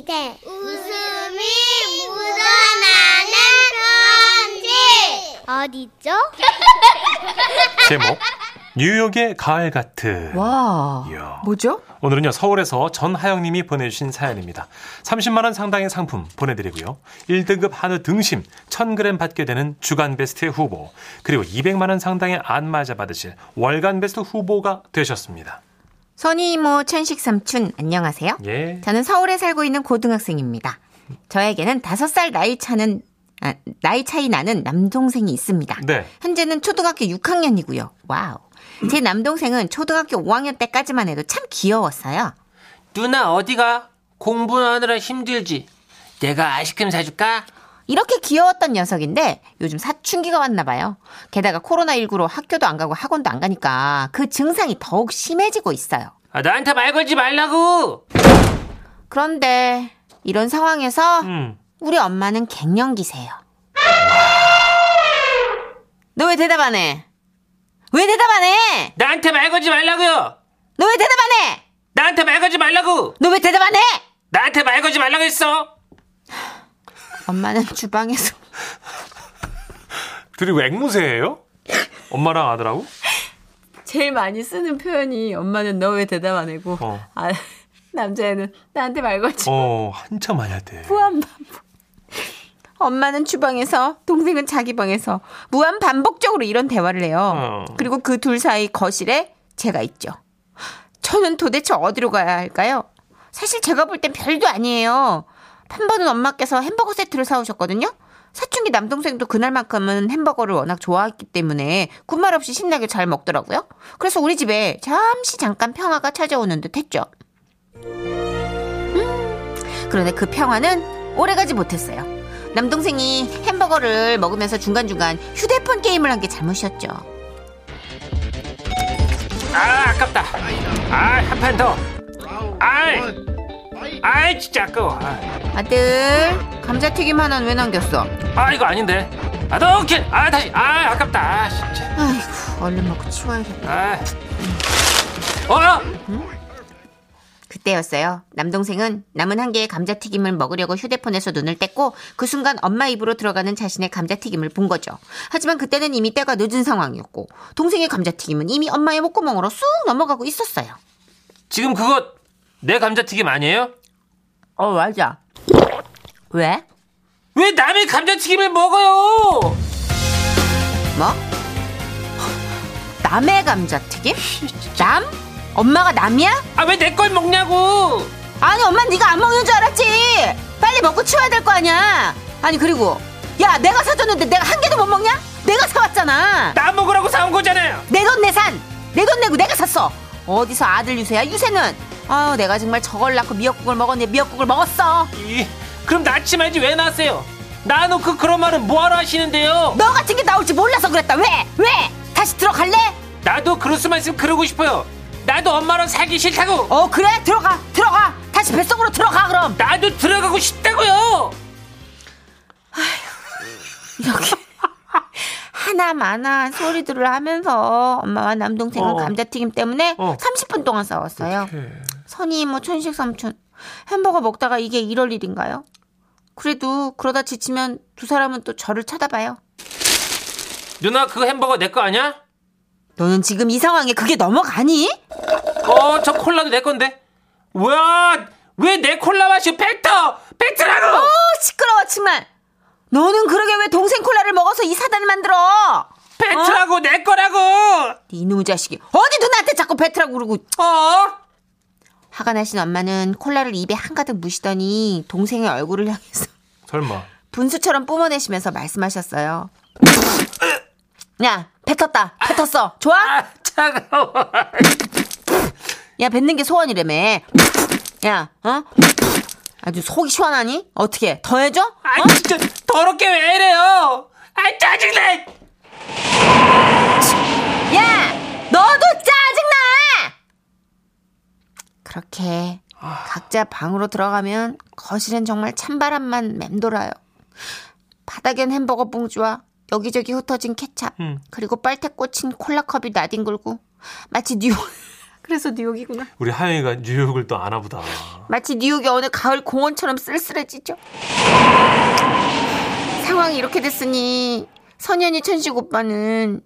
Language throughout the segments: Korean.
시대 웃음이 묻어나는 편지 어디죠? 제목 뉴욕의 가을 같은 와. 이야. 뭐죠? 오늘은요 서울에서 전하영님이 보내주신 사연입니다 30만 원 상당의 상품 보내드리고요 1등급 한우 등심 1000g 받게 되는 주간 베스트 후보 그리고 200만 원 상당의 안마자 받으실 월간 베스트 후보가 되셨습니다 선희 이모 천식 삼촌 안녕하세요. 예 저는 서울에 살고 있는 고등학생입니다. 저에게는 다섯 살 나이 차는 아, 나이 차이 나는 남동생이 있습니다. 네. 현재는 초등학교 6학년이고요. Wow. 제 남동생은 초등학교 5학년 때까지만 해도 참 귀여웠어요. 누나 어디가? 공부하느라 힘들지. 내가 아이스크림 사줄까? 이렇게 귀여웠던 녀석인데 요즘 사춘기가 왔나 봐요. 게다가 코로나19로 학교도 안 가고 학원도 안 가니까 그 증상이 더욱 심해지고 있어요. 아, 나한테 말 걸지 말라고. 그런데 이런 상황에서 음. 우리 엄마는 갱년기세요. 너 왜 대답 안 해? 왜 대답 안 해? 나한테 말 걸지 말라고요. 너 왜 대답 안 해? 나한테 말 걸지 말라고. 너 왜 대답 안 해? 나한테 말 걸지 말라고 했어. 엄마는 주방에서 둘이 왜 앵무새예요? 엄마랑 아들하고? 제일 많이 쓰는 표현이 엄마는 너 왜 대답 안 해고 어. 아, 남자애는 나한테 말 걸지 어 한참 해야 돼 무한 반복. 엄마는 주방에서 동생은 자기 방에서 무한 반복적으로 이런 대화를 해요. 어. 그리고 그 둘 사이 거실에 제가 있죠. 저는 도대체 어디로 가야 할까요? 사실 제가 볼 땐 별도 아니에요. 한 번은 엄마께서 햄버거 세트를 사오셨거든요. 사춘기 남동생도 그날만큼은 햄버거를 워낙 좋아했기 때문에 군말 없이 신나게 잘 먹더라고요. 그래서 우리 집에 잠시 잠깐 평화가 찾아오는 듯 했죠. 음, 그런데 그 평화는 오래가지 못했어요. 남동생이 햄버거를 먹으면서 중간중간 휴대폰 게임을 한 게 잘못이었죠. 아, 아깝다. 아, 한 판 더. 아이. 아이, 진짜 아까워. 아, 아들, 감자튀김 하나는 왜 남겼어? 아, 이거 아닌데. 아, 너 오케이. 아, 다시. 아, 아깝다. 아, 진짜. 아이고, 얼른 먹고 치워야겠다. 아. 어? 그때였어요. 남동생은 남은 한 개의 감자튀김을 먹으려고 휴대폰에서 눈을 뗐고 그 순간 엄마 입으로 들어가는 자신의 감자튀김을 본 거죠. 하지만 그때는 이미 때가 늦은 상황이었고 동생의 감자튀김은 이미 엄마의 목구멍으로 쑥 넘어가고 있었어요. 지금 그거 내 감자튀김 아니에요? 어, 맞아. 왜? 왜 남의 감자튀김을 먹어요? 뭐? 남의 감자튀김? 남? 엄마가 남이야? 아, 왜 내 걸 먹냐고. 아니 엄마 네가 안 먹는 줄 알았지 빨리 먹고 치워야 될 거 아니야 아니 그리고 야 내가 사줬는데 내가 한 개도 못 먹냐 내가 사왔잖아 나 먹으라고 사온 거잖아요. 내 돈 내산 내 돈 내고 내가 샀어 어디서 아들 유세야? 유세는? 아유 내가 정말 저걸 낳고 미역국을 먹었네. 미역국을 먹었어. 이, 그럼 낳지 말지 왜 낳았어요? 낳아놓고 그런 말은 뭐하러 하시는데요? 너 같은 게 나올지 몰라서 그랬다. 왜? 왜? 다시 들어갈래? 나도 그럴 수만 있으면 그러고 싶어요. 나도 엄마랑 살기 싫다고. 어 그래? 들어가. 들어가. 다시 뱃속으로 들어가 그럼. 나도 들어가고 싶다고요. 이렇게 하나 마나 소리들을 하면서 엄마와 남동생은 어. 감자튀김 때문에 어. 30분 동안 싸웠어요. 선희 이모 천식 삼촌 햄버거 먹다가 이게 이럴 일인가요? 그래도 그러다 지치면 두 사람은 또 저를 쳐다봐요. 누나 그 햄버거 내 거 아니야? 너는 지금 이 상황에 그게 넘어가니? 어, 저 콜라도 내 건데. 뭐야? 왜내 콜라 마셔? 뱉어! 뱉으라고! 어 시끄러워 정말. 너는 그러게 왜 동생 콜라를 먹어서 이 사단을 만들어? 뱉으라고 내 거라고! 이놈의 자식이 어디 누나한테 자꾸 뱉으라고 그러고 어? 화가 나신 엄마는 콜라를 입에 한가득 무시더니 동생의 얼굴을 향해서 설마 분수처럼 뿜어내시면서 말씀하셨어요. 야, 뱉었다. 뱉었어. 좋아? 아, 차가워. 야, 뱉는 게 소원이라며. 야, 어? 아주 속이 시원하니? 어떻게? 더 해줘? 아, 진짜 더럽게 왜 이래요? 아, 짜증나! 야! 너도 짜증나! 그렇게 각자 방으로 들어가면 거실엔 정말 찬바람만 맴돌아요. 바닥엔 햄버거 봉지와 여기저기 흩어진 케찹 음. 그리고 빨대 꽂힌 콜라컵이 나뒹굴고 마치 뉴욕 그래서 뉴욕이구나. 우리 하영이가 뉴욕을 또 아나 보다. 마치 뉴욕의 어느 가을 공원처럼 쓸쓸해지죠. 상황이 이렇게 됐으니 선현이 천식 오빠는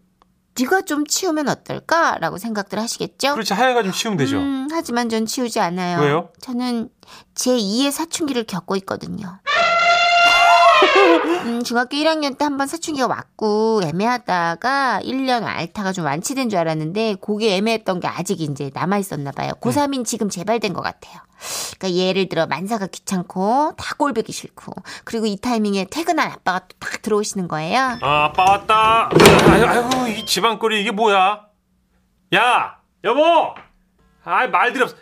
네가 좀 치우면 어떨까라고 생각들 하시겠죠? 그렇지 하영이가 좀 치우면 되죠. 음, 하지만 전 치우지 않아요. 왜요? 저는 제 2의 사춘기를 겪고 있거든요. 음, 중학교 1학년 때 한 번 사춘기가 왔고 애매하다가 1년 알타가 좀 완치된 줄 알았는데 그게 애매했던 게 아직 이제 남아 있었나 봐요. 고3인 지금 재발된 것 같아요. 그러니까 예를 들어 만사가 귀찮고 다 꼴보기 싫고 그리고 이 타이밍에 퇴근한 아빠가 또 딱 들어오시는 거예요. 아, 아빠 왔다. 아유, 아유, 이 집안꼴이 이게 뭐야? 야, 여보. 아, 말들이 없어.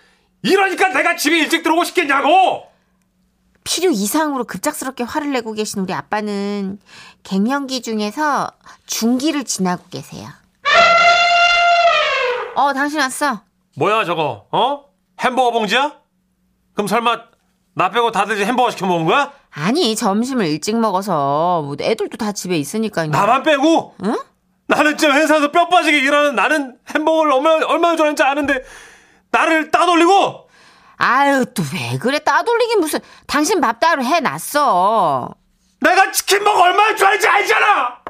이러니까 내가 집에 일찍 들어오고 싶겠냐고. 필요 이상으로 급작스럽게 화를 내고 계신 우리 아빠는 갱년기 중에서 중기를 지나고 계세요. 어, 당신 왔어. 뭐야 저거? 어? 햄버거 봉지야? 그럼 설마 나 빼고 다들 이제 햄버거 시켜 먹은 거야? 아니, 점심을 일찍 먹어서 뭐 애들도 다 집에 있으니까. 나만 빼고? 응? 나는 지금 회사에서 뼈 빠지게 일하는 나는 햄버거를 얼마나, 얼마나 좋아하는지 아는데 나를 따돌리고 아유, 또 왜 그래? 따돌리긴 무슨. 당신 밥 따로 해놨어. 내가 치킨 먹어 얼마나 좋아하는지 알잖아.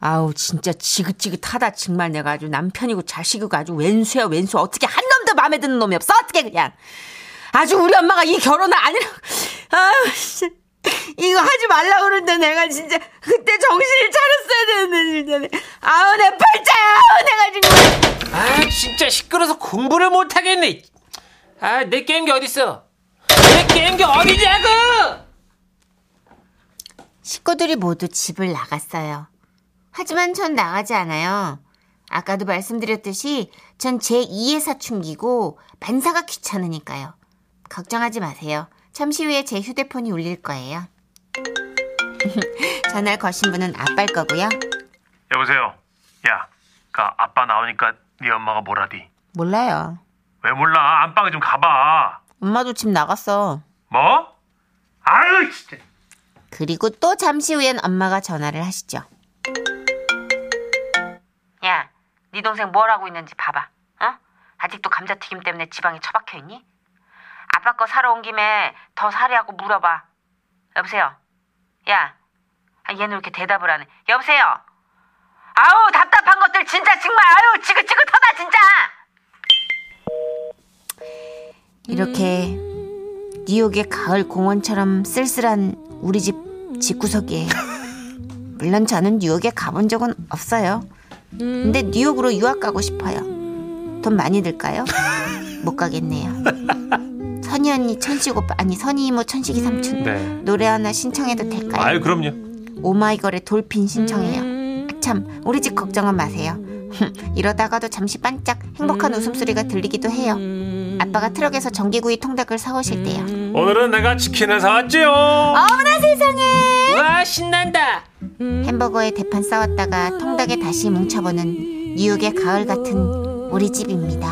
아우, 진짜 지긋지긋하다. 정말 내가 아주 남편이고 자식이고 아주 왼수야, 왼수. 어떻게 한 놈도 마음에 드는 놈이 없어? 어떻게 그냥. 아주 우리 엄마가 이 결혼을 아니라. 아유, 씨. 이거 하지 말라 그러는데 내가 진짜 그때 정신을 차렸어야 되는데 진짜. 아우 내 팔자야 아우, 내가 정말 아 진짜 시끄러서 공부를 못 하겠네. 아 내 게임기 어딨어? 내 게임기 어디냐고? 식구들이 모두 집을 나갔어요. 하지만 전 나가지 않아요. 아까도 말씀드렸듯이 전 제2의 사춘기고 만사가 귀찮으니까요. 걱정하지 마세요. 잠시 후에 제 휴대폰이 울릴 거예요. 전화를 거신 분은 아빠일 거고요. 여보세요. 야, 그 아빠 나오니까 네 엄마가 뭐라디? 몰라요. 왜 몰라? 안방에 좀 가봐. 엄마도 집 나갔어. 뭐? 아유 진짜. 그리고 또 잠시 후엔 엄마가 전화를 하시죠. 야, 네 동생 뭘 하고 있는지 봐봐. 어? 아직도 감자튀김 때문에 지방에 처박혀 있니? 아빠 거 사러 온 김에 더 사려고 물어봐. 여보세요. 야, 아, 얘는 왜 이렇게 대답을 안 해? 여보세요. 아우 답답한 것들 진짜 정말 아유 지긋지긋하다 진짜. 이렇게 뉴욕의 가을 공원처럼 쓸쓸한 우리 집 집구석이에요. 물론 저는 뉴욕에 가본 적은 없어요. 근데 뉴욕으로 유학 가고 싶어요. 돈 많이 들까요? 못 가겠네요. 선희 언니 천식 오빠 아니 선희 이모 천식이 삼촌 네. 노래 하나 신청해도 될까요? 아유 그럼요. 오마이걸의 돌핀 신청해요. 아, 참 우리 집 걱정은 마세요. 이러다가도 잠시 반짝 행복한 웃음소리가 들리기도 해요. 아빠가 트럭에서 전기구이 통닭을 사오실 때요. 오늘은 내가 치킨을 사왔지요. 어머나 세상에! 와 신난다. 햄버거에 대판 싸웠다가 통닭에 다시 뭉쳐보는 뉴욕의 가을 같은 우리 집입니다.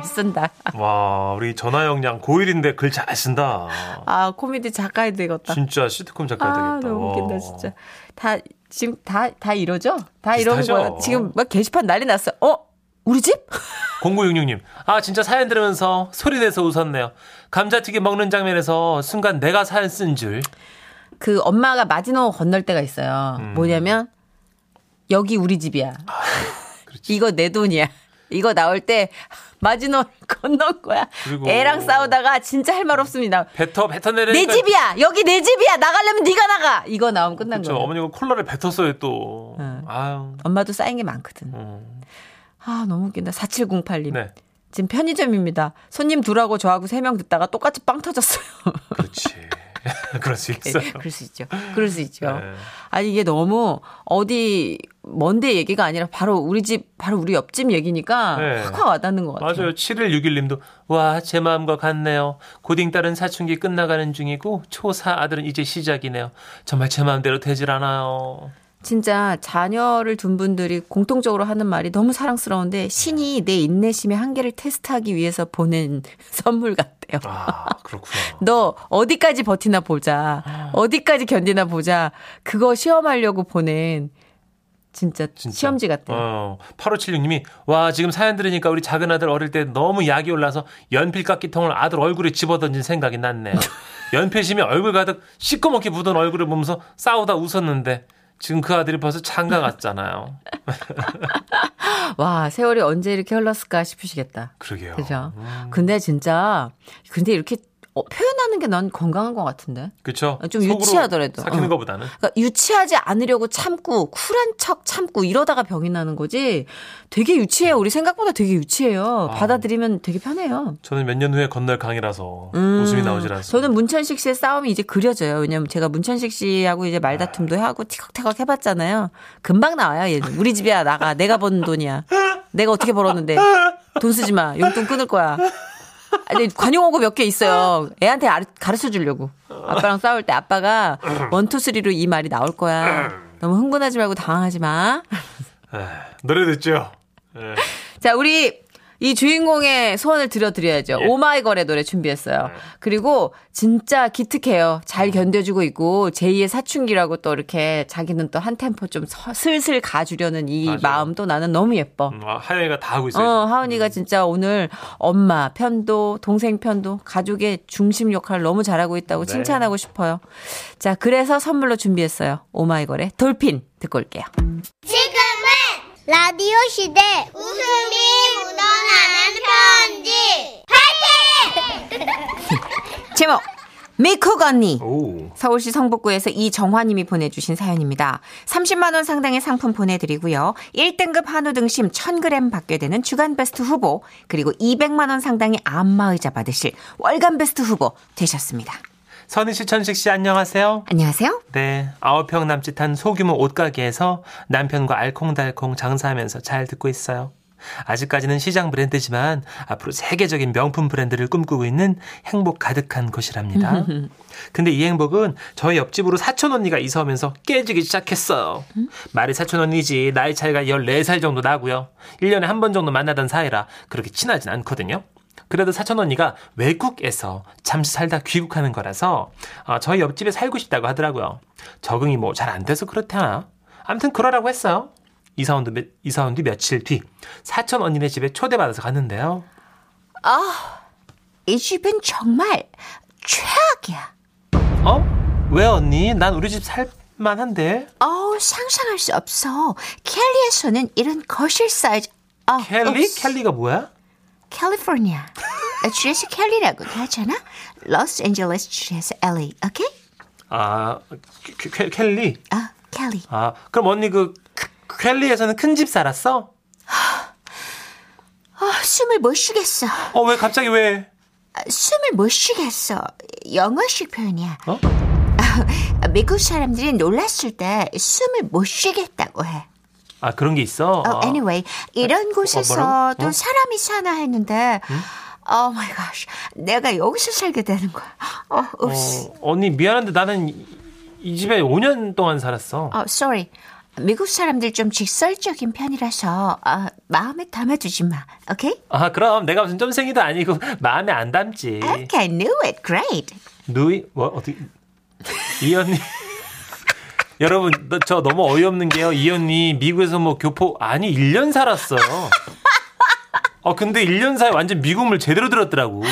잘 쓴다. 와, 우리 전화영 양 고1인데 글 잘 쓴다. 아 코미디 작가야 되겠다. 진짜 시트콤 작가 아 되겠다. 너무 웃긴다 와. 진짜. 다 지금 다 다 이러죠? 다 이러는. 거야. 지금 막 게시판 난리 났어. 어? 우리 집? 0966님, 아, 진짜 사연 들으면서 소리 내서 웃었네요. 감자튀김 먹는 장면에서 순간 내가 사연 쓴 줄. 그 엄마가 마지노 건널 때가 있어요. 음. 뭐냐면 여기 우리 집이야. 이거 내 돈이야. 이거 나올 때 마지노 건널 거야. 애랑 싸우다가 진짜 할 말 없습니다. 뱉어, 뱉어 내려니까. 내 집이야. 여기 내 집이야. 나가려면 네가 나가. 이거 나오면 끝난 저 거야. 어머니가 콜라를 뱉었어요, 또. 응. 아유. 엄마도 쌓인 게 많거든. 음. 아 너무 웃긴다. 4708님. 네. 지금 편의점입니다. 손님 둘하고 저하고 세 명 듣다가 똑같이 빵 터졌어요. 그렇지. 그럴 수 있어요. 그럴 수 있죠. 그럴 수 있죠. 네. 아니 이게 너무 어디 먼데 얘기가 아니라 바로 우리 집 바로 우리 옆집 얘기니까 네. 확확 와닿는 것 같아요. 맞아요. 7161님도 와, 제 마음과 같네요. 고딩 딸은 사춘기 끝나가는 중이고 초사 아들은 이제 시작이네요. 정말 제 마음대로 되질 않아요. 진짜 자녀를 둔 분들이 공통적으로 하는 말이 너무 사랑스러운데 신이 내 인내심의 한계를 테스트하기 위해서 보낸 선물 같대요. 아, 그렇구나. 너 어디까지 버티나 보자. 어디까지 견디나 보자. 그거 시험하려고 보낸 진짜, 진짜. 시험지 같아. 어, 8576님이 와 지금 사연 들으니까 우리 작은 아들 어릴 때 너무 약이 올라서 연필 깎기통을 아들 얼굴에 집어던진 생각이 났네요. 연필심이 얼굴 가득 시꺼멓게 묻은 얼굴을 보면서 싸우다 웃었는데 지금 그 아들이 벌써 장가 갔잖아요. 와, 세월이 언제 이렇게 흘렀을까 싶으시겠다. 그러게요. 그죠? 근데 진짜, 근데 이렇게 어, 표현하는 게 난 건강한 것 같은데. 그렇죠. 좀 유치하더라도. 삭히는 어. 것보다는 그러니까 유치하지 않으려고 참고 쿨한 척 참고 이러다가 병이 나는 거지. 되게 유치해요. 우리 생각보다 되게 유치해요. 아. 받아들이면 되게 편해요. 저는 몇 년 후에 건널 강이라서 음, 웃음이 나오질 않습니다. 저는 문천식 씨의 싸움이 이제 그려져요. 왜냐면 제가 문천식 씨하고 이제 말다툼도 하고 티격태격 해봤잖아요. 금방 나와요. 얘는 우리 집이야 나가. 내가 번 돈이야. 내가 어떻게 벌었는데 돈 쓰지 마. 용돈 끊을 거야. 아니 관용어고 몇개 있어요. 애한테 가르쳐 주려고. 아빠랑 싸울 때 아빠가 원투쓰리로 이 말이 나올 거야. 너무 흥분하지 말고 당황하지 마. 에이, 노래 듣죠. 예. 자, 우리 이 주인공의 소원을 들려드려야죠. 예. 오마이걸의 노래 준비했어요. 그리고 진짜 기특해요. 잘 견뎌주고 있고 제2의 사춘기라고 또 이렇게 자기는 또 한 템포 좀 서- 슬슬 가주려는 이 맞아요. 마음도 나는 너무 예뻐. 음, 아, 하영이가 다 하고 있어요. 어. 하은이가 진짜 오늘 엄마 편도 동생 편도 가족의 중심 역할을 너무 잘하고 있다고 네. 칭찬하고 싶어요. 자, 그래서 선물로 준비했어요. 오마이걸의 돌핀 듣고 올게요. 지금은 라디오 시대 웃음이 묻어나는 편지. 제목 미쿡 언니. 오. 서울시 성북구에서 이정화님이 보내주신 사연입니다. 30만 원 상당의 상품 보내드리고요. 1등급 한우 등심 1000g 받게 되는 주간 베스트 후보 그리고 200만 원 상당의 안마의자 받으실 월간 베스트 후보 되셨습니다. 선희 씨, 천식 씨 안녕하세요. 안녕하세요. 네, 아홉 평 남짓한 소규모 옷가게에서 남편과 알콩달콩 장사하면서 잘 듣고 있어요. 아직까지는 시장 브랜드지만 앞으로 세계적인 명품 브랜드를 꿈꾸고 있는 행복 가득한 곳이랍니다. 근데 이 행복은 저희 옆집으로 사촌 언니가 이사 오면서 깨지기 시작했어요. 말이 사촌 언니지 나이 차이가 14살 정도 나고요. 1년에 한 번 정도 만나던 사이라 그렇게 친하진 않거든요. 그래도 사촌 언니가 외국에서 잠시 살다 귀국하는 거라서 어, 저희 옆집에 살고 싶다고 하더라고요. 적응이 뭐 잘 안 돼서 그렇다. 아무튼 그러라고 했어요. 이사 온, 뒤, 이사 온 뒤 며칠 뒤 사촌 언니네 집에 초대받아서 갔는데요. 이 집은 정말 최악이야. 어? 왜 언니? 난 우리 집 살만한데. 어우, 상상할 수 없어. Cali에서는 이런 거실 사이즈. 어, Cali? Oops. Cali가 뭐야? 캘리포니아. 줄여서 Cali라고 하잖아. 로스앤젤레스 줄여서 LA. 오케이? 아, 켈- 켈- Cali. 아, Cali. 아, 그럼 언니 그 크- Cali에서는 큰 집 살았어? 아, 숨을 못 쉬겠어. 어, 왜 갑자기 왜? 아, 숨을 못 쉬겠어. 영어식 표현이야. 어? 아, 미국 사람들이 놀랐을 때 숨을 못 쉬겠다고 해. 아, 그런 게 있어? 어, anyway, 이런 곳에서도 뭐라고? 어? 사람이 사나 했는데, oh my gosh, 내가 여기서 살게 되는 거야. 어. 어, 언니 미안한데 나는 이, 이 집에 5년 동안 살았어. 어, sorry. 미국 사람들 좀 직설적인 편이라서 아, 마음에 담아두지 마. 오케이? 아, 그럼 내가 무슨 점생이도 아니고 마음에 안 담지. Okay, knew it. Great. 누이 뭐 어떻게 이 언니 여러분 너- 저 너무 어이없는 게요. 이 언니 미국에서 뭐 교포 아니 1년 살았어요. 어 근데 1년 사이 완전 미국물 제대로 들었더라고.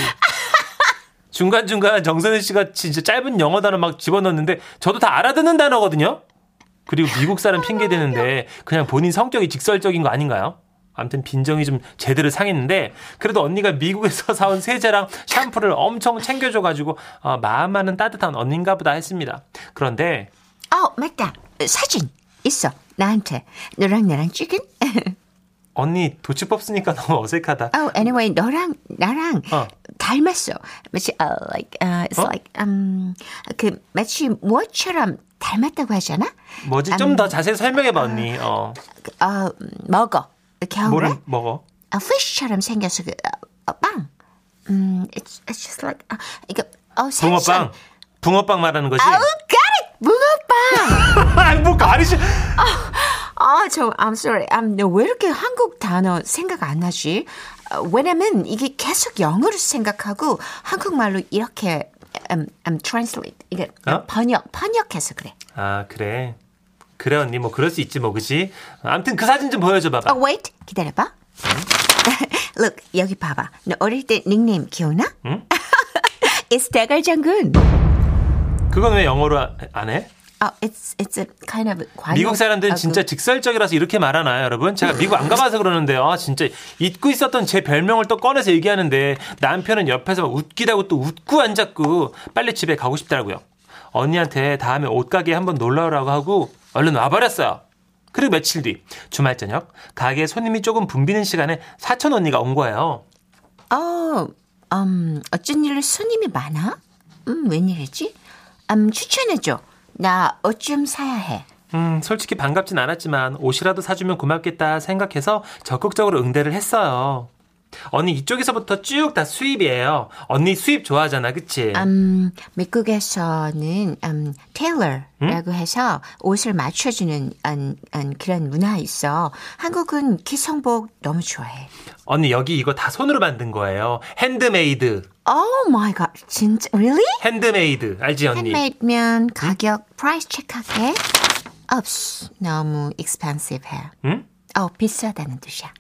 중간중간 정선혜 씨가 진짜 짧은 영어 단어 막 집어넣는데 저도 다 알아듣는 단어거든요. 그리고 미국 사람 핑계 대는데 그냥 본인 성격이 직설적인 거 아닌가요? 아무튼 빈정이 좀 제대로 상했는데 그래도 언니가 미국에서 사온 세제랑 샴푸를 엄청 챙겨줘가지고 어, 마음만은 따뜻한 언니인가 보다 했습니다. 그런데 어, 맞다. 사진 있어. 나한테. 너랑 나랑 찍은? 언니 도치법 쓰니까 너무 어색하다. oh, anyway, 너랑 나랑 어. 닮았어. 마치 uh, like uh, it's 어? like um 그 마치 무엇처럼 닮았다고 하잖아. 뭐지? 좀더 자세히 설명해 봐 언니. 어. 어, 먹어. 겨울에 뭐를 먹어? 아, fish처럼 생겨서 그 어, 빵. 음, it's, it's just like 아, 이거 어. 붕어빵. 붕어빵 말하는 거지? 아우, got it. 붕어빵. 아니 뭐 가리지? 아, 저 I'm sorry. I'm, 왜 이렇게 한국 단어 생각 안 나지? 어, 왜냐면 이게 계속 영어로 생각하고 한국말로 이렇게 um, um, translate 이게 어? 번역 번역해서 그래. 아 그래. 그래 언니 뭐 그럴 수 있지 뭐 그지? 아무튼 그 사진 좀 보여줘 봐봐. 어, wait. 기다려봐. Look, 여기 봐봐. 너 어릴 때 닉네임 기억나? 응? It's 대갈 장군. 그건 왜 영어로 아- 안 해? 어, it's it's a kind of 관용- 미국 사람들은 아, 진짜 그- 직설적이라서 이렇게 말하나요, 여러분? 제가 미국 안 가봐서 그러는데요. 아, 진짜 잊고 있었던 제 별명을 또 꺼내서 얘기하는데 남편은 옆에서 막 웃기다고 또 웃고 앉았고 빨리 집에 가고 싶더라고요. 언니한테 다음에 옷가게에 한번 놀러 오라고 하고 얼른 와버렸어요. 그리고 며칠 뒤 주말 저녁 가게에 손님이 조금 붐비는 시간에 사촌 언니가 온 거예요. 어, 음, 어쩐 일로 손님이 많아? 음, 웬일이지? 음, 추천해줘. 나 옷 좀 사야 해. 음, 솔직히 반갑진 않았지만 옷이라도 사주면 고맙겠다 생각해서 적극적으로 응대를 했어요. 언니 이쪽에서부터 쭉 다 수입이에요. 언니 수입 좋아하잖아, 그치? 음, 미국에서는 음, tailor라고 해서 옷을 맞춰주는 음, 음, 그런 문화 있어. 한국은 기성복 너무 좋아해. 언니 여기 이거 다 손으로 만든 거예요. 핸드메이드. Oh my god, 진짜 really? Handmade. 알지 언니? Handmade면 가격 price 체크할게. 없, 너무 expensive 해. 응? 어, 비싸다는 뜻이야.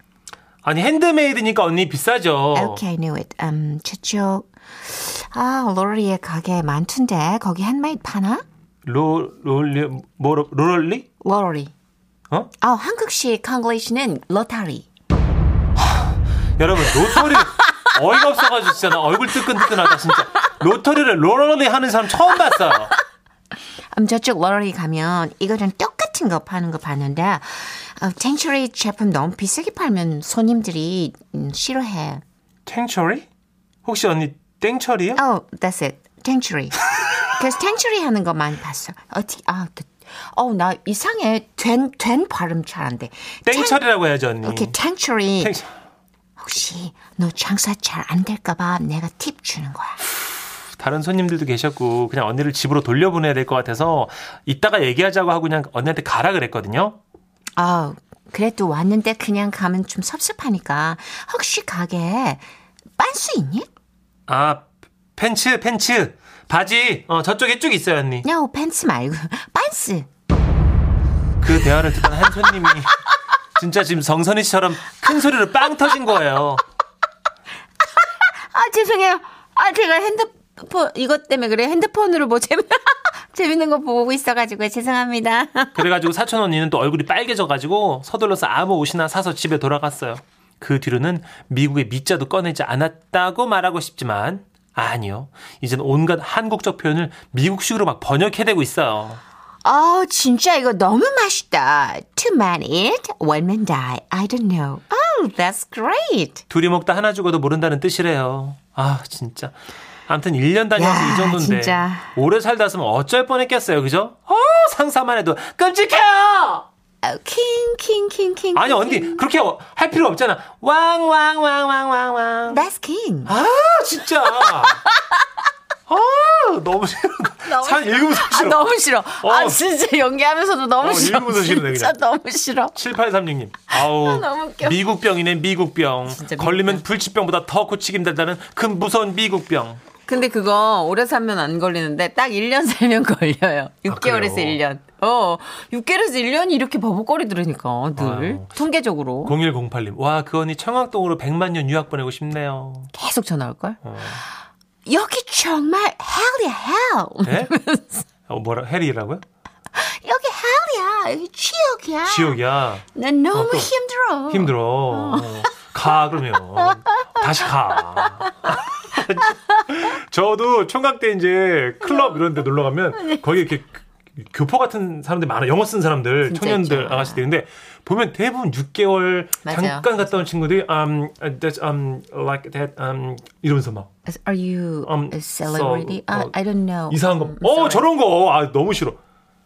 아니 handmade니까 언니 비싸죠. Okay, I knew it. 음, 저쪽 아, 로리의 가게 많던데 거기 핸메이드 파나? 로 롤리 뭐 롤리? 로리. 어? 아, 한국식 English는 로타리. 여러분 로터리 어이가 없어가지고 진짜 나 얼굴 뜨끈뜨끈하다 진짜. 로터리를 롤리 하는 사람 처음 봤어요. 음, 저쪽 로리 가면 이거랑 똑같은 거 파는 거 봤는데 어, 땡처리 제품 너무 비싸게 팔면 손님들이 음, 싫어해. 탱처리? 혹시 언니 땡처리요? Oh, that's it. 탱츄리. 그래서 탱츄리 하는 거 많이 봤어. 어떻게 아, 그, 어, 나 이상해. 된, 된 발음 잘 안 돼. 땡처리라고 해야죠 언니. 이렇게 탱츄리. 땡- 혹시 너 장사 잘 안 될까봐 내가 팁 주는 거야. 다른 손님들도 계셨고 그냥 언니를 집으로 돌려보내야 될 것 같아서 이따가 얘기하자고 하고 그냥 언니한테 가라 그랬거든요. 아, 그래도 왔는데 그냥 가면 좀 섭섭하니까 혹시 가게에 빤스 있니? 아 팬츠 팬츠 바지 어 저쪽에 쭉 있어요 언니. No, 팬츠 말고 빤스. 그 대화를 듣던 한 손님이 진짜 지금 성선희 씨처럼 큰 소리로 빵 터진 거예요. 아, 죄송해요. 아, 제가 핸드폰 이것 때문에 그래. 핸드폰으로 뭐 재미 재밌는 거 보고 있어가지고 죄송합니다. 그래가지고 사촌 언니는 또 얼굴이 빨개져가지고 서둘러서 아무 옷이나 사서 집에 돌아갔어요. 그 뒤로는 미국의 미자도 꺼내지 않았다고 말하고 싶지만 아니요. 이젠 온갖 한국적 표현을 미국식으로 막 번역해대고 있어요. 아, 진짜 이거 너무 맛있다. Two men eat, one man die. I don't know. Oh, that's great. 둘이 먹다 하나 죽어도 모른다는 뜻이래요. 아 진짜. 아무튼 1년 다녀서 야, 이 정도인데 진짜. 오래 살다 왔으면 어쩔 뻔했겠어요. 그죠? 어 상상만 해도 끔찍해요. 어, king, king, king, king. 아니 언니. 그렇게 할 필요 없잖아. 왕 왕 왕 왕 왕왕. That's king. 아 진짜. 아 너무 싫어. 사 읽으면서 아, 싫어. 너무 싫어. 어. 아, 진짜 연기하면서도 너무 어, 싫어. 읽으면서 진짜 그냥. 너무 싫어. 7836님. 아우. 너무 웃겨. 미국병이네, 미국병. 미국병. 걸리면 불치병보다 더 고치기 힘들다는 그 무서운 미국병. 근데 그거 오래 살면 안 걸리는데 딱 1년 살면 걸려요. 6개월에서 아, 그래요? 1년. 어, 6개월에서 1년이 이렇게 버벅거리더라니까, 늘. 아유. 통계적으로. 0108님. 와, 그 언니 청학동으로 100만 년 유학 보내고 싶네요. 계속 전화 올걸? 어. 여기 정말 hell이야, hell. 네? 어, 뭐라, 해리라고요? 여기 hell이야. 여기 지옥이야. 지옥이야. 난 너무 어, 또 힘들어. 힘들어. 어. 가, 그러면. 다시 가. 저도 총각 때 이제 클럽 이런 데 놀러 가면 거기 이렇게 교포 같은 사람들 많아. 영어 쓴 사람들, 청년들, 있죠. 아가씨들. 근데 보면 대부분 6개월 맞아요. 잠깐 갔다 온 친구들이 um, that's, um, like that, um, 이러면서 막 Are you Um, a celebrity? so, I, 어, I don't know. 이상한 거. Um, 어, sorry. 저런 거. 아, 너무 싫어.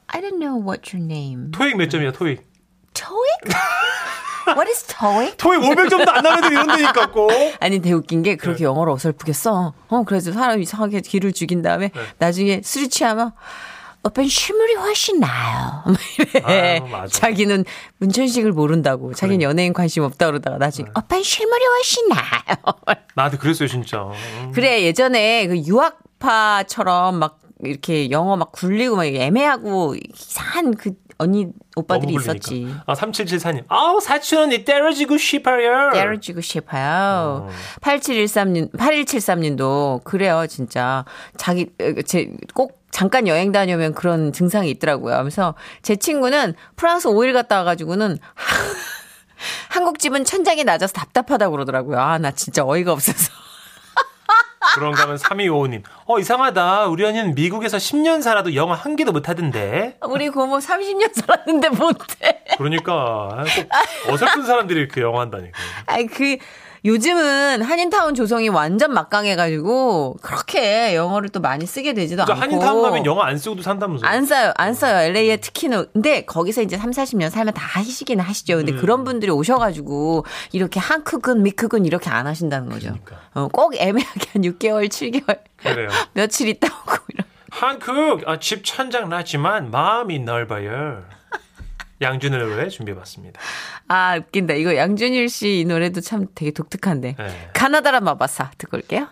I don't know what your name. 토익 몇 점이야, 토익? TOEIC? What is TOEIC? 토익 500점도 안 나는 애들 이런 데니까 꼭. 아니, 되게 웃긴 게 네. 그렇게 영어를 어설프게 써. 어, 그래서 사람 이상하게 기를 죽인 다음에 네. 나중에 술이 취하면 오빤 실물이 훨씬 나아요. 아유. 자기는 문천식을 모른다고. 자기는 연예인 관심 없다 그러다가 나중에 네. 오빤 실물이 훨씬 나아요. 나한테 그랬어요, 진짜. 음. 그래, 예전에 그 유학파처럼 막 이렇게 영어 막 굴리고 막 애매하고 이상한 그 언니 오빠들이. 있었지. 아, 3774님. 아우, 사촌 언니 때려지고 싶어요. 때려주고 싶어요. 8713님, 8173님도 그래요, 진짜. 자기, 어, 제, 꼭 잠깐 여행 다녀오면 그런 증상이 있더라고요. 하면서 제 친구는 프랑스 5일 갔다 와가지고는 한국집은 천장이 낮아서 답답하다고 그러더라고요. 아, 나 진짜 어이가 없어서. 그런가 하면 3255님. 어, 이상하다. 우리 언니는 미국에서 10년 살아도 영어 한 개도 못 하던데. 우리 고모 30년 살았는데 못해. 그러니까 꼭 어설픈 사람들이 이렇게 영어 한다니까. 아니, 그, 요즘은 한인타운 조성이 완전 막강해가지고, 그렇게 영어를 또 많이 쓰게 되지도 진짜 않고. 한인타운 가면 영어 안 쓰고도 산다면서요. 안 써요, 안 써요. LA에 특히는. 근데 거기서 이제 3, 40년 살면 다 하시긴 하시죠. 근데 음. 그런 분들이 오셔가지고, 이렇게 한 크근, 미 크근 이렇게 안 하신다는 거죠. 그러니까. 어, 꼭 애매하게 한 6개월, 7개월, 그래요. 며칠 있다 오고, 이런. 한국 아, 집 천장 낮지만 마음이 넓어요. 양준일 노래 준비해봤습니다. 아, 웃긴다. 이거 양준일 씨 이 노래도 참 되게 독특한데. 네. 가나다라 마바사 듣고 올게요.